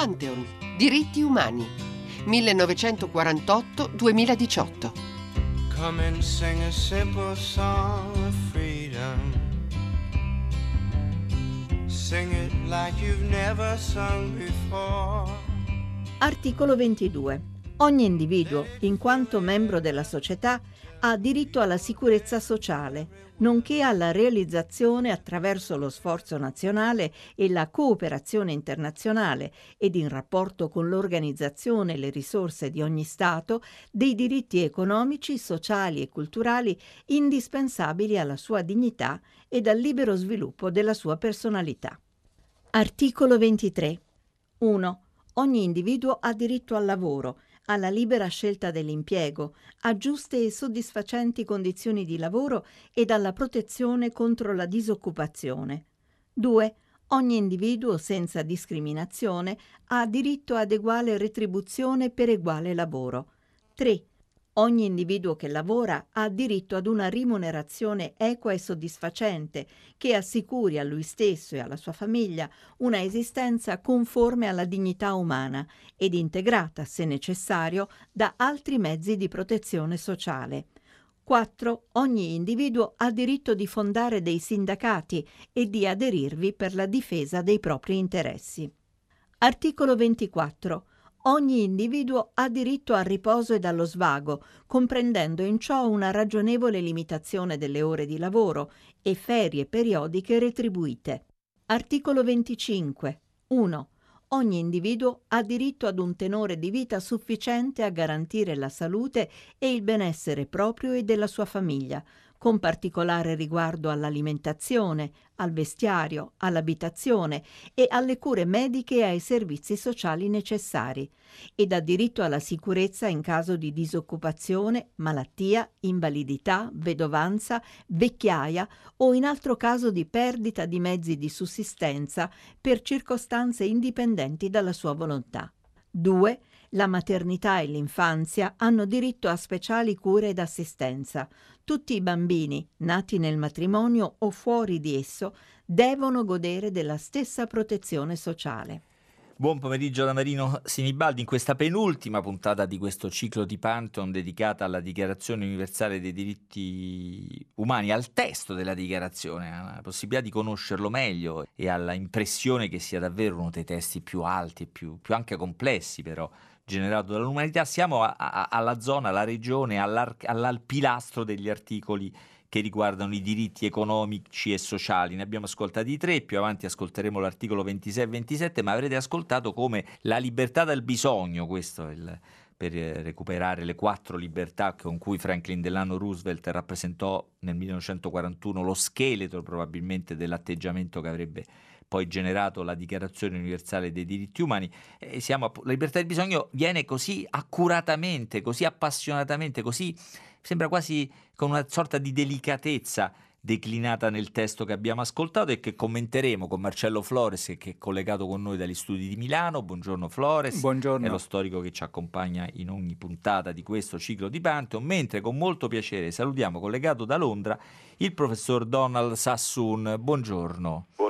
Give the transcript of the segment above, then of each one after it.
Pantheon, diritti umani, 1948-2018. Come and sing a simple song of freedom. Sing it like you've never sung before. Articolo 22. Ogni individuo, in quanto membro della società, ha diritto alla sicurezza sociale, nonché alla realizzazione attraverso lo sforzo nazionale e la cooperazione internazionale ed in rapporto con l'organizzazione e le risorse di ogni Stato dei diritti economici, sociali e culturali indispensabili alla sua dignità ed al libero sviluppo della sua personalità. Articolo 23. 1. Ogni individuo ha diritto al lavoro, alla libera scelta dell'impiego, a giuste e soddisfacenti condizioni di lavoro ed alla protezione contro la disoccupazione. 2. Ogni individuo, senza discriminazione, ha diritto ad uguale retribuzione per uguale lavoro. 3. Ogni individuo che lavora ha diritto ad una rimunerazione equa e soddisfacente che assicuri a lui stesso e alla sua famiglia una esistenza conforme alla dignità umana ed integrata, se necessario, da altri mezzi di protezione sociale. 4. Ogni individuo ha diritto di fondare dei sindacati e di aderirvi per la difesa dei propri interessi. Articolo 24. Ogni individuo ha diritto al riposo e allo svago, comprendendo in ciò una ragionevole limitazione delle ore di lavoro e ferie periodiche retribuite. Articolo 25. 1. Ogni individuo ha diritto ad un tenore di vita sufficiente a garantire la salute e il benessere proprio e della sua famiglia, con particolare riguardo all'alimentazione, al vestiario, all'abitazione e alle cure mediche e ai servizi sociali necessari, ed ha diritto alla sicurezza in caso di disoccupazione, malattia, invalidità, vedovanza, vecchiaia o in altro caso di perdita di mezzi di sussistenza per circostanze indipendenti dalla sua volontà. 2 la maternità e l'infanzia hanno diritto a speciali cure ed assistenza. Tutti i bambini, nati nel matrimonio o fuori di esso, devono godere della stessa protezione sociale. Buon pomeriggio da Marino Sinibaldi in questa penultima puntata di questo ciclo di Pantheon dedicata alla Dichiarazione Universale dei Diritti Umani, al testo della dichiarazione, alla possibilità di conoscerlo meglio e alla impressione che sia davvero uno dei testi più alti e più, più anche complessi però generato dall'umanità, siamo a, a, alla zona, alla regione, all'alpilastro degli articoli che riguardano i diritti economici e sociali. Ne abbiamo ascoltati tre, più avanti ascolteremo l'articolo 26 e 27, ma avrete ascoltato come la libertà del bisogno, questo è il, per recuperare le quattro libertà con cui Franklin Delano Roosevelt rappresentò nel 1941 lo scheletro probabilmente dell'atteggiamento che avrebbe poi generato la Dichiarazione Universale dei Diritti Umani, e siamo, la libertà del bisogno viene così accuratamente, così appassionatamente, così sembra quasi con una sorta di delicatezza declinata nel testo che abbiamo ascoltato e che commenteremo con Marcello Flores che è collegato con noi dagli studi di Milano. Buongiorno Flores, Buongiorno. è lo storico che ci accompagna in ogni puntata di questo ciclo di Pantheon, mentre con molto piacere salutiamo collegato da Londra il professor Donald Sassoon. Buongiorno. Buongiorno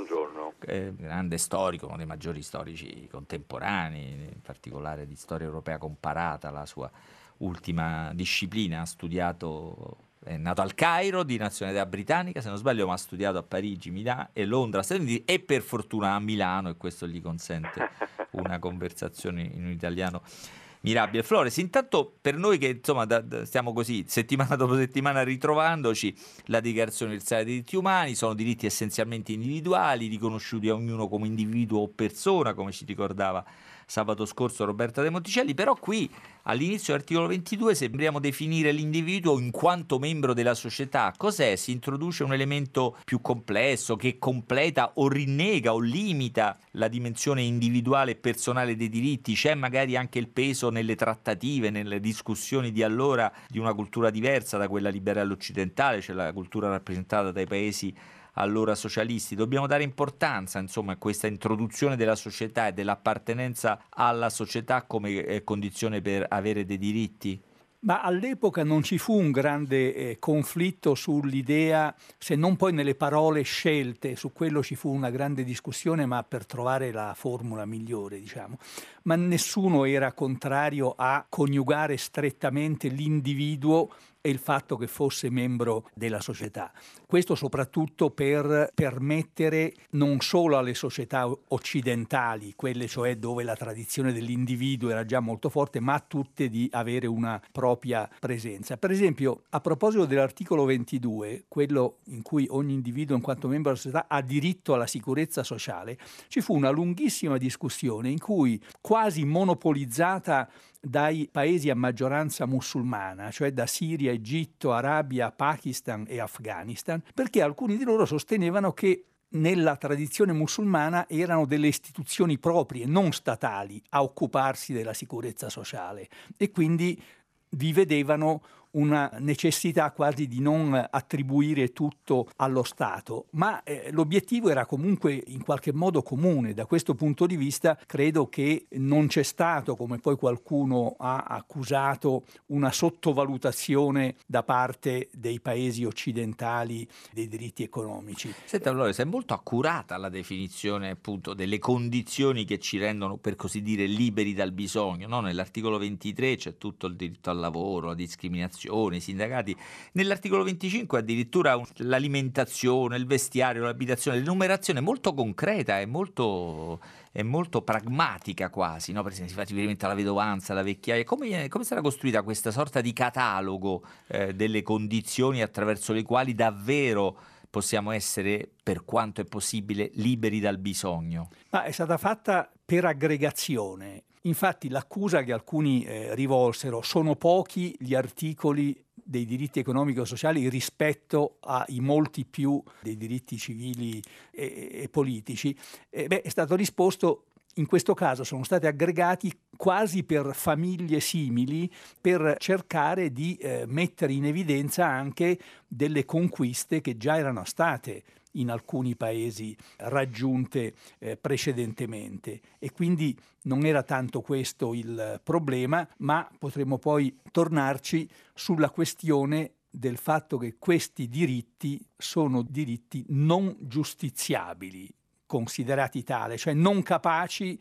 eh, grande storico, uno dei maggiori storici contemporanei, in particolare di storia europea comparata, la sua ultima disciplina, ha studiato è nato al Cairo di nazionalità britannica, se non sbaglio, ma ha studiato a Parigi, Milano e Londra, e per fortuna a Milano e questo gli consente una conversazione in un italiano mirabile. Flores, intanto per noi che insomma da, da, stiamo così settimana dopo settimana ritrovandoci, la Dichiarazione universale dei diritti umani sono diritti essenzialmente individuali, riconosciuti a ognuno come individuo o persona, come ci ricordava sabato scorso Roberta De Monticelli, però qui all'inizio dell'articolo 22 sembriamo definire l'individuo in quanto membro della società. Cos'è? Si introduce un elemento più complesso che completa o rinnega o limita la dimensione individuale e personale dei diritti? C'è magari anche il peso nelle trattative, nelle discussioni di allora di una cultura diversa da quella liberale occidentale, cioè la cultura rappresentata dai paesi allora socialisti. Dobbiamo dare importanza insomma, a questa introduzione della società e dell'appartenenza alla società come eh, condizione per avere dei diritti? Ma all'epoca non ci fu un grande eh, conflitto sull'idea, se non poi nelle parole scelte, su quello ci fu una grande discussione, ma per trovare la formula migliore, diciamo. Ma nessuno era contrario a coniugare strettamente l'individuo e il fatto che fosse membro della società. Questo soprattutto per permettere non solo alle società occidentali, quelle cioè dove la tradizione dell'individuo era già molto forte, ma a tutte di avere una propria presenza. Per esempio, a proposito dell'articolo 22, quello in cui ogni individuo in quanto membro della società ha diritto alla sicurezza sociale, ci fu una lunghissima discussione in cui quasi monopolizzata dai paesi a maggioranza musulmana, cioè da Siria, Egitto, Arabia, Pakistan e Afghanistan, perché alcuni di loro sostenevano che nella tradizione musulmana erano delle istituzioni proprie, non statali, a occuparsi della sicurezza sociale. E quindi vi vedevano una necessità quasi di non attribuire tutto allo Stato, ma eh, l'obiettivo era comunque in qualche modo comune. Da questo punto di vista credo che non c'è stato, come poi qualcuno ha accusato, una sottovalutazione da parte dei paesi occidentali dei diritti economici. Senta, allora, è molto accurata la definizione appunto delle condizioni che ci rendono, per così dire, liberi dal bisogno. No? Nell'articolo 23 c'è tutto il diritto al lavoro, la discriminazione associazioni, i sindacati. Nell'articolo 25 addirittura l'alimentazione, il vestiario, l'abitazione, l'enumerazione molto concreta e molto, è molto pragmatica quasi, no? per esempio si fa riferimento alla vedovanza, alla vecchiaia, come, come sarà costruita questa sorta di catalogo eh, delle condizioni attraverso le quali davvero possiamo essere, per quanto è possibile, liberi dal bisogno? Ma è stata fatta per aggregazione Infatti l'accusa che alcuni eh, rivolsero sono pochi gli articoli dei diritti economico-sociali rispetto ai molti più dei diritti civili e, e politici, eh, beh, è stato risposto in questo caso sono stati aggregati quasi per famiglie simili per cercare di eh, mettere in evidenza anche delle conquiste che già erano state in alcuni paesi raggiunte eh, precedentemente. E quindi non era tanto questo il problema, ma potremmo poi tornarci sulla questione del fatto che questi diritti sono diritti non giustiziabili, considerati tale, cioè non capaci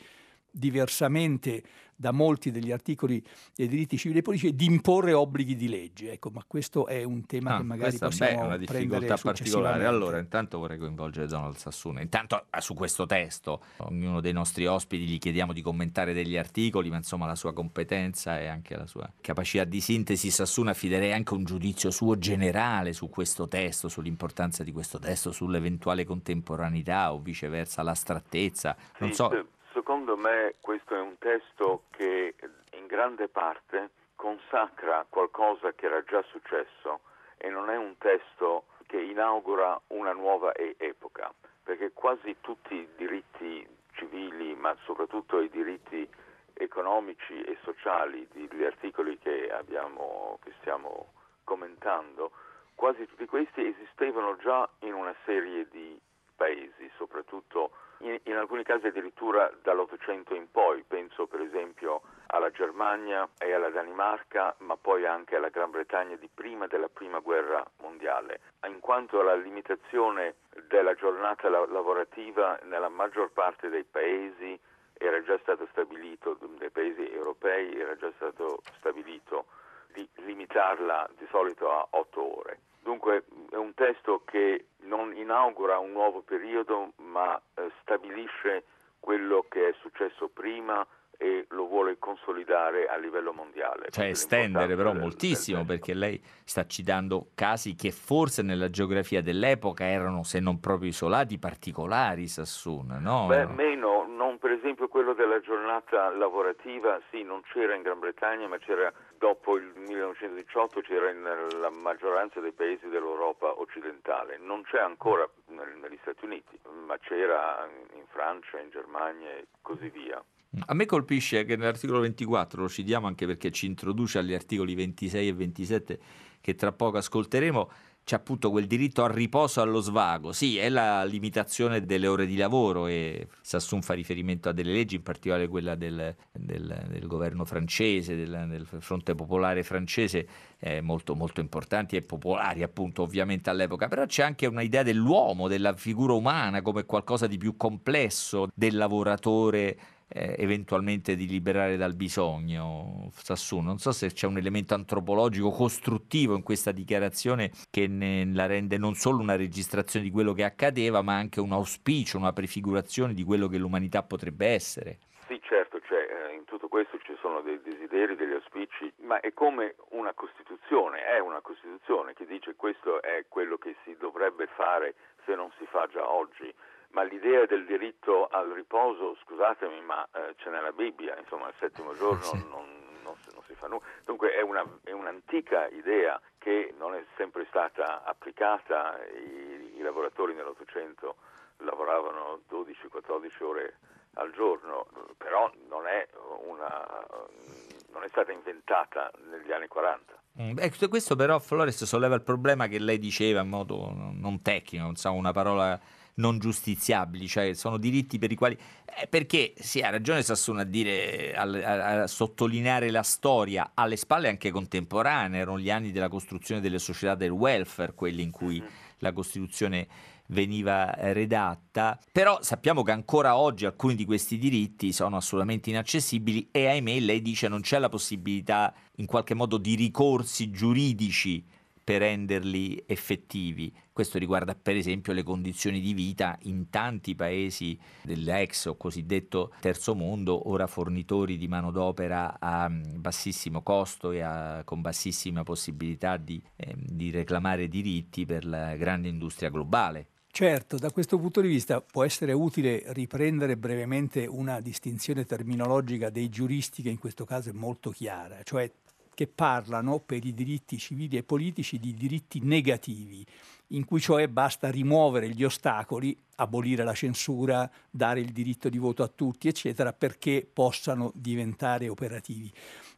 diversamente da molti degli articoli dei diritti civili e politici di imporre obblighi di legge. Ecco, ma questo è un tema ah, che magari possiamo beh, è una difficoltà particolare. Allora, intanto vorrei coinvolgere Donald Sassuno. Intanto ah, su questo testo, ognuno dei nostri ospiti gli chiediamo di commentare degli articoli, ma insomma la sua competenza e anche la sua capacità di sintesi. Sassuno affiderei anche un giudizio suo generale su questo testo, sull'importanza di questo testo, sull'eventuale contemporaneità o viceversa l'astrattezza. Non so secondo me questo è un testo che in grande parte consacra qualcosa che era già successo e non è un testo che inaugura una nuova epoca, perché quasi tutti i diritti civili, ma soprattutto i diritti economici e sociali degli articoli che, abbiamo, che stiamo commentando, quasi tutti questi esistevano già in una serie di paesi, soprattutto in, in alcuni casi addirittura dall'Ottocento in poi, penso per esempio alla Germania e alla Danimarca, ma poi anche alla Gran Bretagna di prima della Prima Guerra Mondiale, in quanto la limitazione della giornata lavorativa nella maggior parte dei paesi era già stato stabilito, dei paesi europei era già stato stabilito di limitarla di solito a otto ore. Dunque è un testo che non inaugura un nuovo periodo ma eh, stabilisce quello che è successo prima e lo vuole consolidare a livello mondiale. Cioè estendere però del, moltissimo del perché lei sta citando casi che forse nella geografia dell'epoca erano se non proprio isolati particolari Sassoon, no? Beh, meno, non quello della giornata lavorativa, sì, non c'era in Gran Bretagna ma c'era dopo il 1918 c'era nella maggioranza dei paesi dell'Europa occidentale, non c'è ancora negli Stati Uniti, ma c'era in Francia, in Germania e così via. A me colpisce che nell'articolo 24, lo citiamo anche perché ci introduce agli articoli 26 e 27 che tra poco ascolteremo, c'è appunto quel diritto al riposo allo svago. Sì, è la limitazione delle ore di lavoro e Sassoon fa riferimento a delle leggi, in particolare quella del, del, del governo francese, del, del, fronte popolare francese, eh, molto, molto importanti e popolari appunto ovviamente all'epoca, però c'è anche un'idea dell'uomo, della figura umana come qualcosa di più complesso, del lavoratore eh, eventualmente di liberare dal bisogno Sassoon. Non so se c'è un elemento antropologico costruttivo in questa dichiarazione che la rende non solo una registrazione di quello che accadeva, ma anche un auspicio, una prefigurazione di quello che l'umanità potrebbe essere. Sì, certo, cioè, eh, in tutto questo ci sono dei desideri, degli auspici, ma è come una Costituzione, è una Costituzione che dice questo è quello che si dovrebbe fare se non si fa già oggi ma l'idea del diritto al riposo, scusatemi, ma eh, c'è nella Bibbia, insomma, il settimo giorno sì. non, non, si, non, si, fa nulla. Dunque è, una, è, un'antica idea che non è sempre stata applicata, I, i lavoratori nell'Ottocento lavoravano 12-14 ore al giorno, però non è, una, non è stata inventata negli anni 40. Mm, questo però Flores solleva il problema che lei diceva in modo non tecnico, non so, una parola non giustiziabili, cioè sono diritti per i quali... Eh, perché sì, ha ragione Sassuno a dire, a, a, a, sottolineare la storia, alle spalle anche contemporanee, erano gli anni della costruzione delle società del welfare, quelli in cui mm-hmm. la Costituzione veniva redatta, però sappiamo che ancora oggi alcuni di questi diritti sono assolutamente inaccessibili e ahimè lei dice non c'è la possibilità in qualche modo di ricorsi giuridici per renderli effettivi. Questo riguarda per esempio le condizioni di vita in tanti paesi dell'ex o cosiddetto terzo mondo, ora fornitori di manodopera a mm, bassissimo costo e a, con bassissima possibilità di, eh, di reclamare diritti per la grande industria globale. Certo, da questo punto di vista può essere utile riprendere brevemente una distinzione terminologica dei giuristi che in questo caso è molto chiara, cioè che parlano per i diritti civili e politici di diritti negativi, in cui cioè basta rimuovere gli ostacoli, abolire la censura, dare il diritto di voto a tutti, eccetera, perché possano diventare operativi.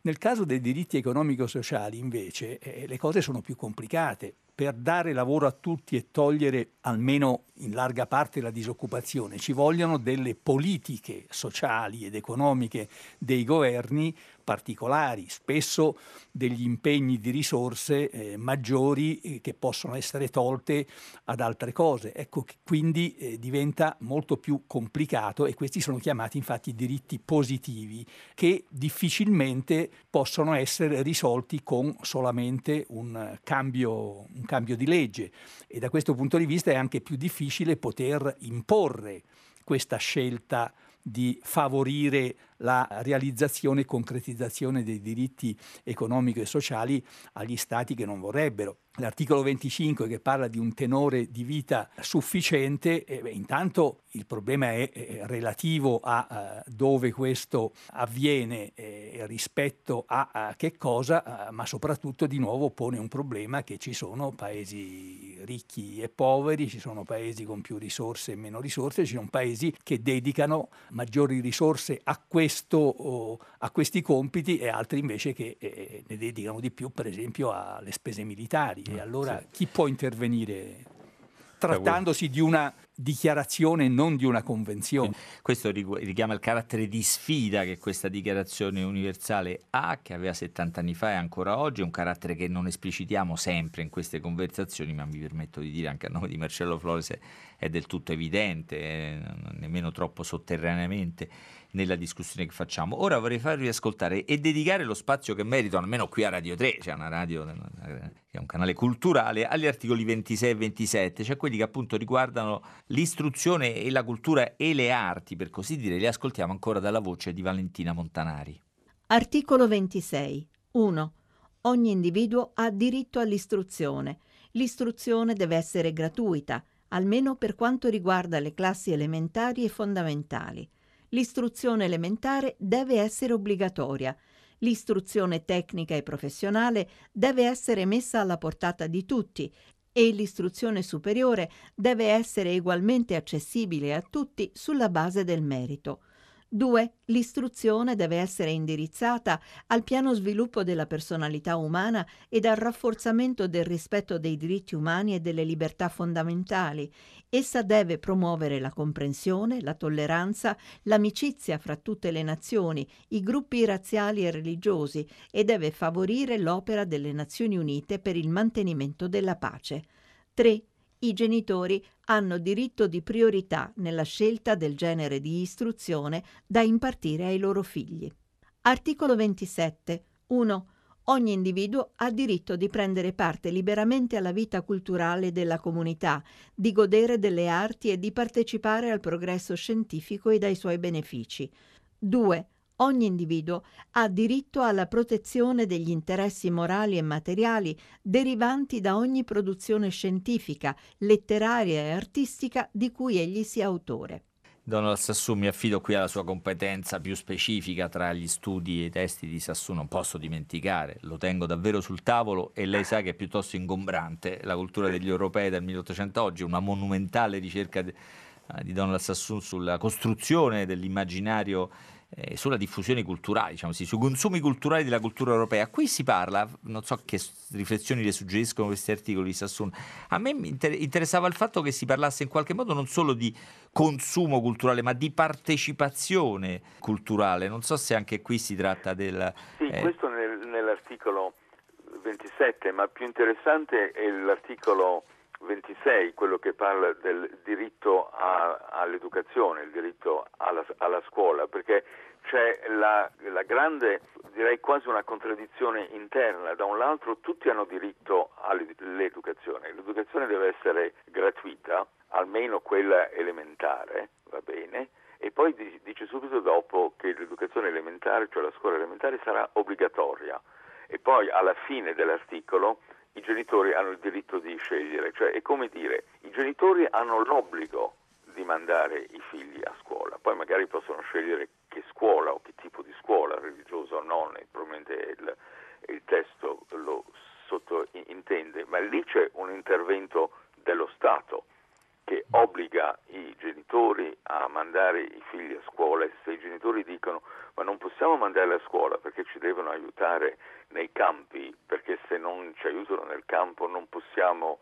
Nel caso dei diritti economico-sociali, invece, eh, le cose sono più complicate. Per dare lavoro a tutti e togliere almeno in larga parte la disoccupazione ci vogliono delle politiche sociali ed economiche dei governi particolari, spesso degli impegni di risorse eh, maggiori eh, che possono essere tolte ad altre cose. Ecco quindi eh, diventa molto più complicato e questi sono chiamati infatti diritti positivi che difficilmente possono essere risolti con solamente un cambio, un cambio di legge e da questo punto di vista è anche più difficile poter imporre questa scelta di favorire la realizzazione e concretizzazione dei diritti economici e sociali agli stati che non vorrebbero. L'articolo 25 che parla di un tenore di vita sufficiente, eh, beh, intanto il problema è eh, relativo a uh, dove questo avviene eh, rispetto a, a, che cosa, uh, ma soprattutto di nuovo pone un problema che ci sono paesi ricchi e poveri, ci sono paesi con più risorse e meno risorse, ci sono paesi che dedicano maggiori risorse a questo questo, a questi compiti e altri invece che eh, ne dedicano di più per esempio alle spese militari. E ah, allora sì. chi può intervenire trattandosi di una dichiarazione e non di una convenzione. Questo richiama il carattere di sfida che questa dichiarazione universale ha, che aveva 70 anni fa e ancora oggi, è un carattere che non esplicitiamo sempre in queste conversazioni, ma mi permetto di dire anche a nome di Marcello Flores è del tutto evidente, eh, nemmeno troppo sotterraneamente nella discussione che facciamo. Ora vorrei farvi ascoltare e dedicare lo spazio che merito, almeno qui a Radio 3, cioè una radio che è un canale culturale, agli articoli 26 e 27, cioè quelli che appunto riguardano l'istruzione e la cultura e le arti, per così dire. Li ascoltiamo ancora dalla voce di Valentina Montanari. Articolo 26. 1. Ogni individuo ha diritto all'istruzione. L'istruzione deve essere gratuita, almeno per quanto riguarda le classi elementari e fondamentali. L'istruzione elementare deve essere obbligatoria. L'istruzione tecnica e professionale deve essere messa alla portata di tutti e l'istruzione superiore deve essere ugualmente accessibile a tutti sulla base del merito. 2. L'istruzione deve essere indirizzata al piano sviluppo della personalità umana ed al rafforzamento del rispetto dei diritti umani e delle libertà fondamentali. Essa deve promuovere la comprensione, la tolleranza, l'amicizia fra tutte le nazioni, i gruppi razziali e religiosi e deve favorire l'opera delle Nazioni Unite per il mantenimento della pace. 3 i genitori hanno diritto di priorità nella scelta del genere di istruzione da impartire ai loro figli. Articolo 27. 1. Ogni individuo ha diritto di prendere parte liberamente alla vita culturale della comunità, di godere delle arti e di partecipare al progresso scientifico e ai suoi benefici. 2 ogni individuo ha diritto alla protezione degli interessi morali e materiali derivanti da ogni produzione scientifica, letteraria e artistica di cui egli sia autore. Donald Sassoon mi affido qui alla sua competenza più specifica tra gli studi e i testi di Sassoon, non posso dimenticare, lo tengo davvero sul tavolo e lei sa che è piuttosto ingombrante la cultura degli europei dal 1800 oggi, una monumentale ricerca di, di Donald Sassoon sulla costruzione dell'immaginario eh, sulla diffusione culturale, diciamo sì, sui consumi culturali della cultura europea. Qui si parla, non so che riflessioni le suggeriscono questi articoli di Sassoon, a me interessava il fatto che si parlasse in qualche modo non solo di consumo culturale, ma di partecipazione culturale. Non so se anche qui si tratta del... Sì, eh... questo nel, nell'articolo 27, ma più interessante è l'articolo 26, quello che parla del diritto a, all'educazione, il diritto alla, alla scuola, perché c'è la, la, grande, direi quasi una contraddizione interna. Da un lato tutti hanno diritto all'educazione, l'educazione deve essere gratuita, almeno quella elementare, va bene, e poi dice subito dopo che l'educazione elementare, cioè la scuola elementare, sarà obbligatoria. E poi alla fine dell'articolo i genitori hanno il diritto di scegliere, cioè è come dire i genitori hanno l'obbligo di mandare i figli a scuola, poi magari possono scegliere che scuola o che tipo di scuola, religiosa o non, probabilmente il, il testo lo sottointende, ma lì c'è un intervento dello Stato che obbliga i genitori a mandare i figli a scuola e se i genitori dicono ma non possiamo mandarli a scuola perché ci devono aiutare nei campi, perché se non ci aiutano nel campo non possiamo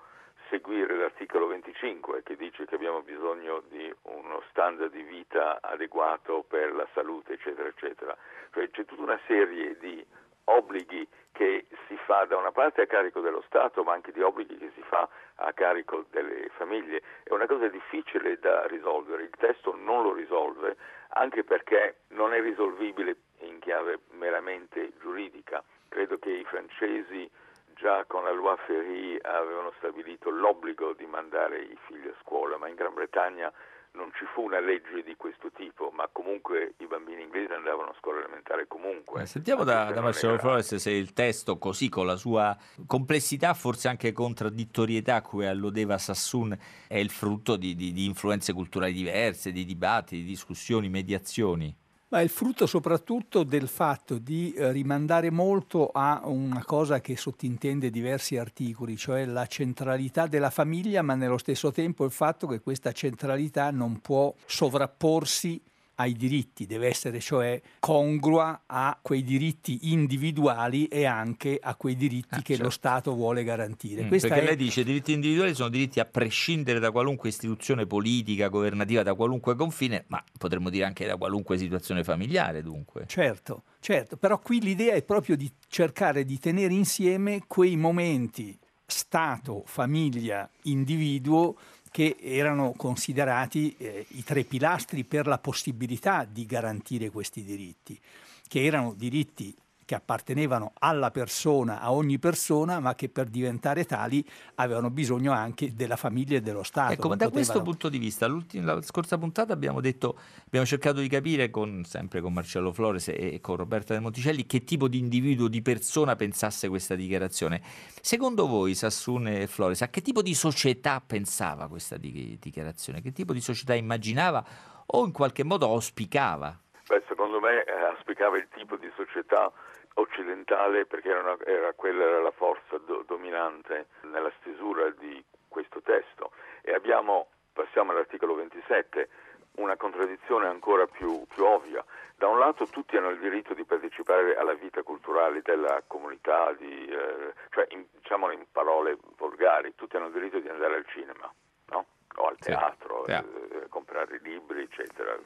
seguire l'articolo 25 che dice che abbiamo bisogno di uno standard di vita adeguato per la salute, eccetera, eccetera. Cioè c'è tutta una serie di obblighi che si fa da una parte a carico dello Stato, ma anche di obblighi che si fa a carico delle famiglie. È una cosa difficile da risolvere, il testo non lo risolve, anche perché non è risolvibile in chiave meramente giuridica. Credo che i francesi già con la loi Ferry avevano stabilito l'obbligo di mandare i figli a scuola, ma in Gran Bretagna non ci fu una legge di questo tipo, ma comunque i bambini inglesi andavano a scuola elementare comunque. Eh, sentiamo da, da Marcello Flores se il testo, così con la sua complessità, forse anche contraddittorietà a cui alludeva Sassoon, è il frutto di, di, di influenze culturali diverse, di dibattiti, di discussioni, mediazioni ma è il frutto soprattutto del fatto di eh, rimandare molto a una cosa che sottintende diversi articoli, cioè la centralità della famiglia, ma nello stesso tempo il fatto che questa centralità non può sovrapporsi ai diritti, deve essere cioè congrua a quei diritti individuali e anche a quei diritti ah, che certo. lo Stato vuole garantire. Mm, perché è... lei dice che i diritti individuali sono diritti a prescindere da qualunque istituzione politica, governativa, da qualunque confine, ma potremmo dire anche da qualunque situazione familiare dunque. Certo, certo, però qui l'idea è proprio di cercare di tenere insieme quei momenti Stato, famiglia, individuo che erano considerati eh, i tre pilastri per la possibilità di garantire questi diritti, che erano diritti che appartenevano alla persona, a ogni persona, ma che per diventare tali avevano bisogno anche della famiglia e dello Stato. Ecco, ma da potevano... questo punto di vista, la scorsa puntata abbiamo detto, abbiamo cercato di capire con, sempre con Marcello Flores e con Roberta De Monticelli che tipo di individuo, di persona pensasse questa dichiarazione. Secondo voi, Sassoon e Flores, a che tipo di società pensava questa dichiarazione? Che tipo di società immaginava o in qualche modo auspicava? Beh, secondo me eh, auspicava il tipo di società occidentale perché era, una, era quella era la forza do, dominante nella stesura di questo testo e abbiamo, passiamo all'articolo 27, una contraddizione ancora più, più ovvia. Da un lato tutti hanno il diritto di partecipare alla vita culturale della comunità, di, eh, cioè in, diciamolo in parole volgari, tutti hanno il diritto di andare al cinema no? o al teatro, sì. eh, comprare libri, eccetera.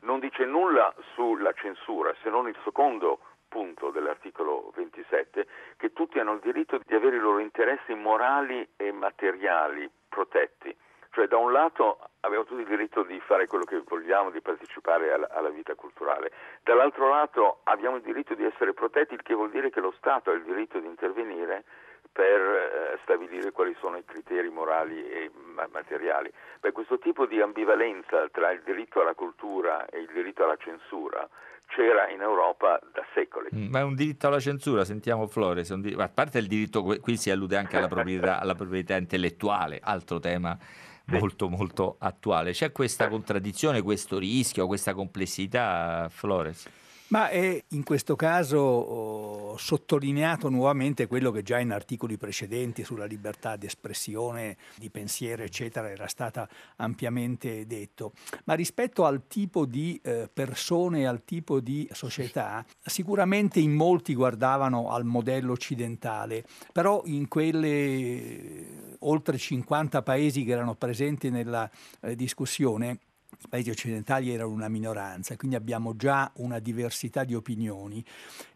Non dice nulla sulla censura, se non il secondo punto dell'articolo 27, che tutti hanno il diritto di avere i loro interessi morali e materiali protetti. Cioè da un lato abbiamo tutti il diritto di fare quello che vogliamo, di partecipare alla, alla, vita culturale, dall'altro lato abbiamo il diritto di essere protetti, il che vuol dire che lo Stato ha il diritto di intervenire per eh, stabilire quali sono i criteri morali e ma- materiali. Beh, questo tipo di ambivalenza tra il diritto alla cultura e il diritto alla censura c'era in Europa da secoli. Mm, ma è un diritto alla censura, sentiamo Flores, diritto, a parte il diritto, qui si allude anche alla proprietà, alla proprietà intellettuale, altro tema molto molto attuale. C'è questa contraddizione, questo rischio, questa complessità, Flores? Ma è in questo caso sottolineato nuovamente quello che già in articoli precedenti sulla libertà di espressione, di pensiero, eccetera, era stata ampiamente detto. Ma rispetto al tipo di eh, persone, al tipo di società, sicuramente in molti guardavano al modello occidentale, però in quelle oltre 50 paesi che erano presenti nella eh, discussione, i paesi occidentali erano una minoranza, quindi abbiamo già una diversità di opinioni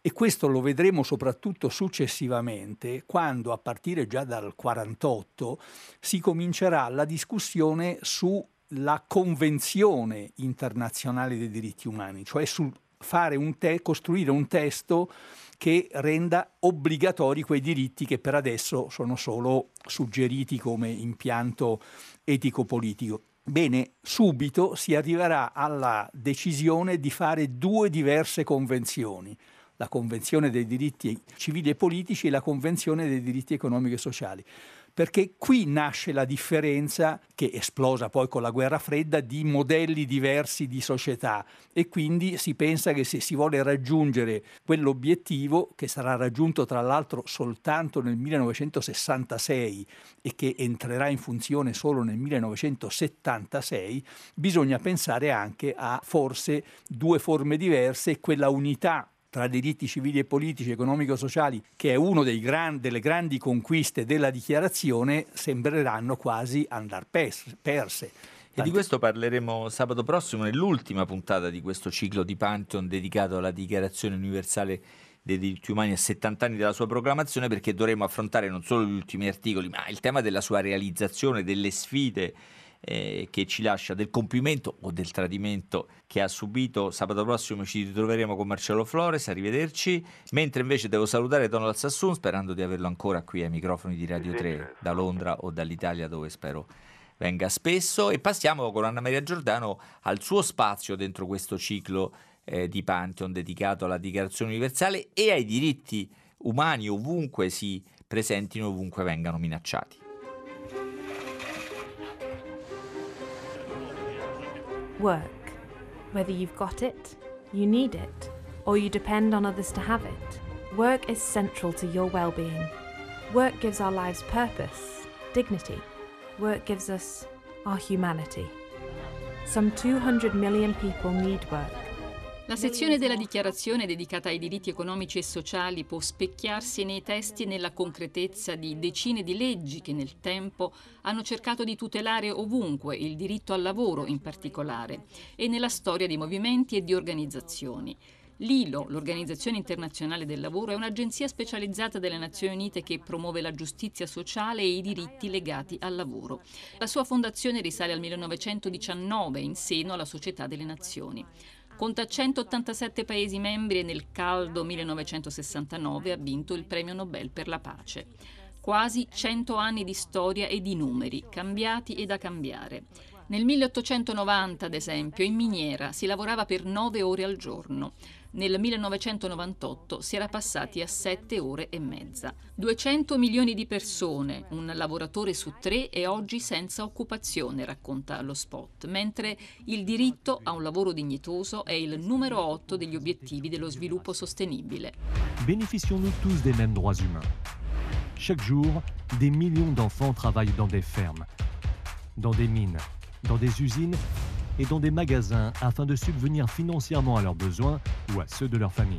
e questo lo vedremo soprattutto successivamente quando a partire già dal 48 si comincerà la discussione sulla Convenzione internazionale dei diritti umani, cioè sul fare un te- costruire un testo che renda obbligatori quei diritti che per adesso sono solo suggeriti come impianto etico-politico. Bene, subito si arriverà alla decisione di fare due diverse convenzioni, la Convenzione dei diritti civili e politici e la Convenzione dei diritti economici e sociali perché qui nasce la differenza, che esplosa poi con la guerra fredda, di modelli diversi di società. E quindi si pensa che se si vuole raggiungere quell'obiettivo, che sarà raggiunto tra l'altro soltanto nel 1966 e che entrerà in funzione solo nel 1976, bisogna pensare anche a forse due forme diverse, quella unità tra diritti civili e politici, economico-sociali, che è una delle grandi conquiste della dichiarazione, sembreranno quasi andar perse. E di questo parleremo sabato prossimo nell'ultima puntata di questo ciclo di Pantheon dedicato alla Dichiarazione Universale dei diritti umani a 70 anni della sua proclamazione perché dovremo affrontare non solo gli ultimi articoli ma il tema della sua realizzazione, delle sfide eh, che ci lascia del compimento o del tradimento che ha subito. Sabato prossimo ci ritroveremo con Marcello Flores, arrivederci. Mentre invece devo salutare Donald Sassoon sperando di averlo ancora qui ai microfoni di Radio 3 da Londra o dall'Italia dove spero venga spesso e passiamo con Anna Maria Giordano al suo spazio dentro questo ciclo eh, di Pantheon dedicato alla Dichiarazione Universale e ai diritti umani ovunque si presentino, ovunque vengano minacciati. Work. Whether you've got it, you need it, or you depend on others to have it, work is central to your well being. Work gives our lives purpose, dignity. Work gives us our humanity. Some 200 million people need work. La sezione della dichiarazione dedicata ai diritti economici e sociali può specchiarsi nei testi e nella concretezza di decine di leggi che nel tempo hanno cercato di tutelare ovunque il diritto al lavoro in particolare e nella storia di movimenti e di organizzazioni. L'ILO, l'Organizzazione Internazionale del Lavoro, è un'agenzia specializzata delle Nazioni Unite che promuove la giustizia sociale e i diritti legati al lavoro. La sua fondazione risale al 1919 in seno alla Società delle Nazioni. Conta 187 Paesi membri e nel caldo 1969 ha vinto il premio Nobel per la pace. Quasi 100 anni di storia e di numeri, cambiati e da cambiare. Nel 1890, ad esempio, in miniera si lavorava per 9 ore al giorno. Nel 1998 si era passati a 7 ore e mezza. 200 milioni di persone, un lavoratore su tre è oggi senza occupazione, racconta lo spot, mentre il diritto a un lavoro dignitoso è il numero 8 degli obiettivi dello sviluppo sostenibile. Bénéficions-nous tous des mêmes droits humains Chaque jour, des millions d'enfants travaillent dans des fermes, dans des mines, dans des usines et dans des magasins afin de subvenir financièrement à leurs besoins ou à ceux de leur famille.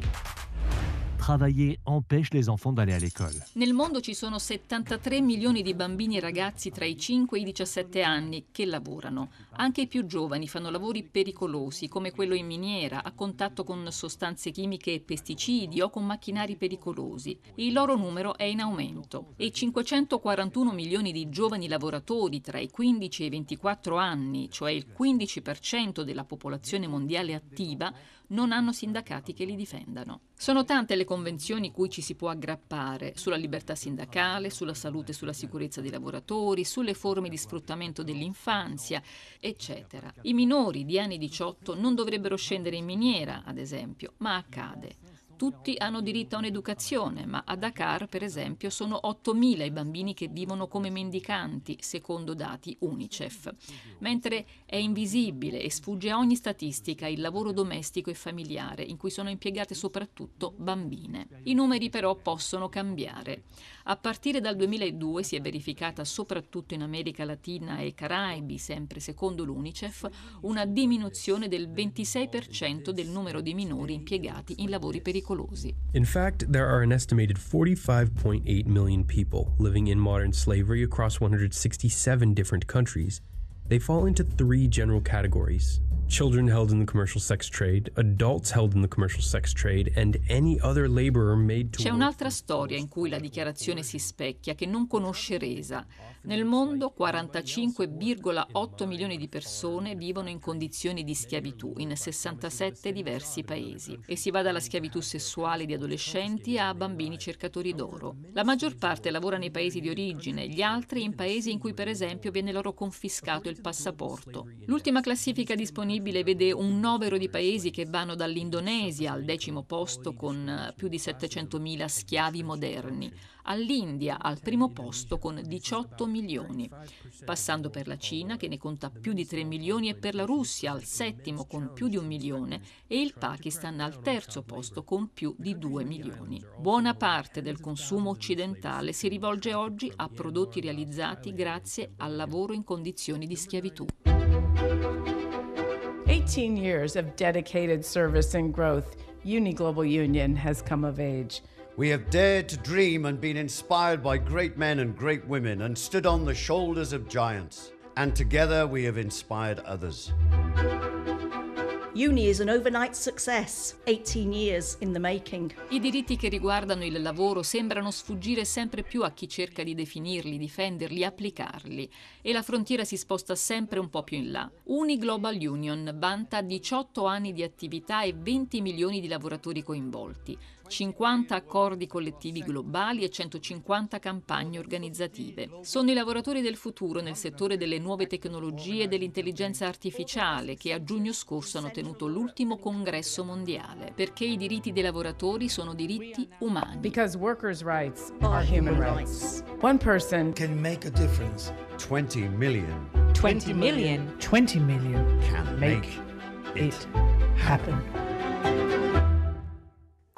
Travailler empêche les enfants d'aller à l'école. Nel mondo ci sono 73 milioni di bambini e ragazzi tra i 5 e i 17 anni che lavorano. Anche i più giovani fanno lavori pericolosi, come quello in miniera, a contatto con sostanze chimiche e pesticidi o con macchinari pericolosi. Il loro numero è in aumento e 541 milioni di giovani lavoratori tra i 15 e i 24 anni, cioè il 15% della popolazione mondiale attiva, non hanno sindacati che li difendano. Sono tante le convenzioni cui ci si può aggrappare sulla libertà sindacale, sulla salute e sulla sicurezza dei lavoratori, sulle forme di sfruttamento dell'infanzia, eccetera. I minori di anni 18 non dovrebbero scendere in miniera, ad esempio, ma accade. Tutti hanno diritto a un'educazione, ma a Dakar, per esempio, sono 8.000 i bambini che vivono come mendicanti, secondo dati UNICEF. Mentre è invisibile e sfugge a ogni statistica il lavoro domestico e familiare, in cui sono impiegate soprattutto bambine. I numeri però possono cambiare. A partire dal 2002 si è verificata soprattutto in America Latina e Caraibi, sempre secondo l'UNICEF, una diminuzione del 26% del numero di minori impiegati in lavori pericolosi. In fact, there are an estimated 45.8 million people living in modern slavery across 167 different countries. They fall into three general categories children held in the commercial sex trade, adults held in the commercial sex trade, and any other laborer made to C'è un'altra storia in cui la dichiarazione si specchia che non conosce resa. Nel mondo 45,8 milioni di persone vivono in condizioni di schiavitù in 67 diversi paesi e si va dalla schiavitù sessuale di adolescenti a bambini cercatori d'oro. La maggior parte lavora nei paesi di origine, gli altri in paesi in cui per esempio viene loro confiscato il passaporto. L'ultima classifica disponibile vede un novero di paesi che vanno dall'Indonesia al decimo posto con più di 700.000 schiavi moderni, all'India al primo posto con 18 milioni, passando per la Cina che ne conta più di 3 milioni e per la Russia al settimo con più di un milione e il Pakistan al terzo posto con più di 2 milioni. Buona parte del consumo occidentale si rivolge oggi a prodotti realizzati grazie al lavoro in condizioni di schiavitù. 18 years of dedicated service and growth, Uniglobal Union has come of age. We have dared to dream and been inspired by great men and great women and stood on the shoulders of giants. And together we have inspired others. Uni is an overnight success, 18 years in the making. I diritti che riguardano il lavoro sembrano sfuggire sempre più a chi cerca di definirli, difenderli, applicarli e la frontiera si sposta sempre un po' più in là. Uni Global Union vanta 18 anni di attività e 20 milioni di lavoratori coinvolti. 50 accordi collettivi globali e 150 campagne organizzative. Sono i lavoratori del futuro nel settore delle nuove tecnologie e dell'intelligenza artificiale che a giugno scorso hanno tenuto l'ultimo congresso mondiale, perché i diritti dei lavoratori sono diritti umani. Because workers' rights are human rights. One person can make a difference. 20 million. 20 million. 20 million can make it happen.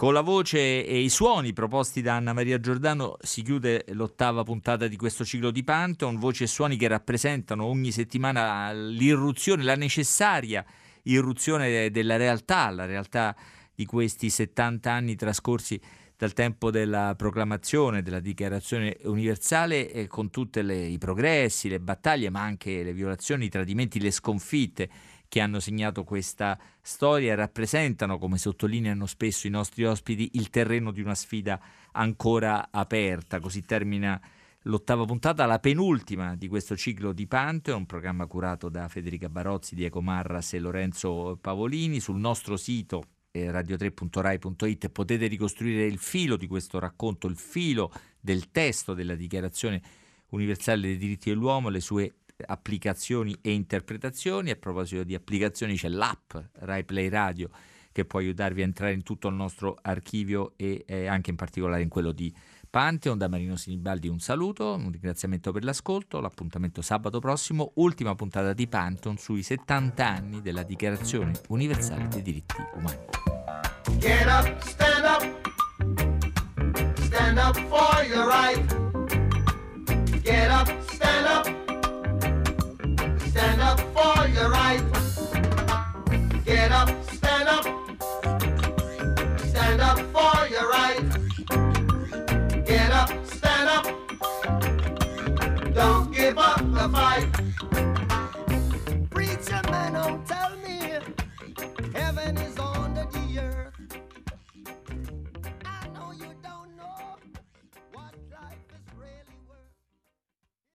Con la voce e i suoni proposti da Anna Maria Giordano si chiude l'ottava puntata di questo ciclo di Pantheon, voci e suoni che rappresentano ogni settimana l'irruzione, la necessaria irruzione della realtà, la realtà di questi 70 anni trascorsi dal tempo della proclamazione della dichiarazione universale eh, con tutti i progressi, le battaglie, ma anche le violazioni, i tradimenti, le sconfitte che hanno segnato questa storia rappresentano, come sottolineano spesso i nostri ospiti, il terreno di una sfida ancora aperta. Così termina l'ottava puntata, la penultima di questo ciclo di Pantheon, un programma curato da Federica Barozzi, Diego Marras e Lorenzo Pavolini. Sul nostro sito eh, radio3.rai.it potete ricostruire il filo di questo racconto, il filo del testo della Dichiarazione universale dei diritti dell'uomo, le sue applicazioni e interpretazioni. A proposito di applicazioni c'è l'app Rai Play Radio che può aiutarvi a entrare in tutto il nostro archivio e eh, anche in particolare in quello di Pantheon. Da Marino Sinibaldi un saluto, un ringraziamento per l'ascolto, l'appuntamento sabato prossimo, ultima puntata di Pantheon sui 70 anni della Dichiarazione Universale dei Diritti Umani. Get up, stand up, stand up for your right. Get up, stand up. Stand up for your right.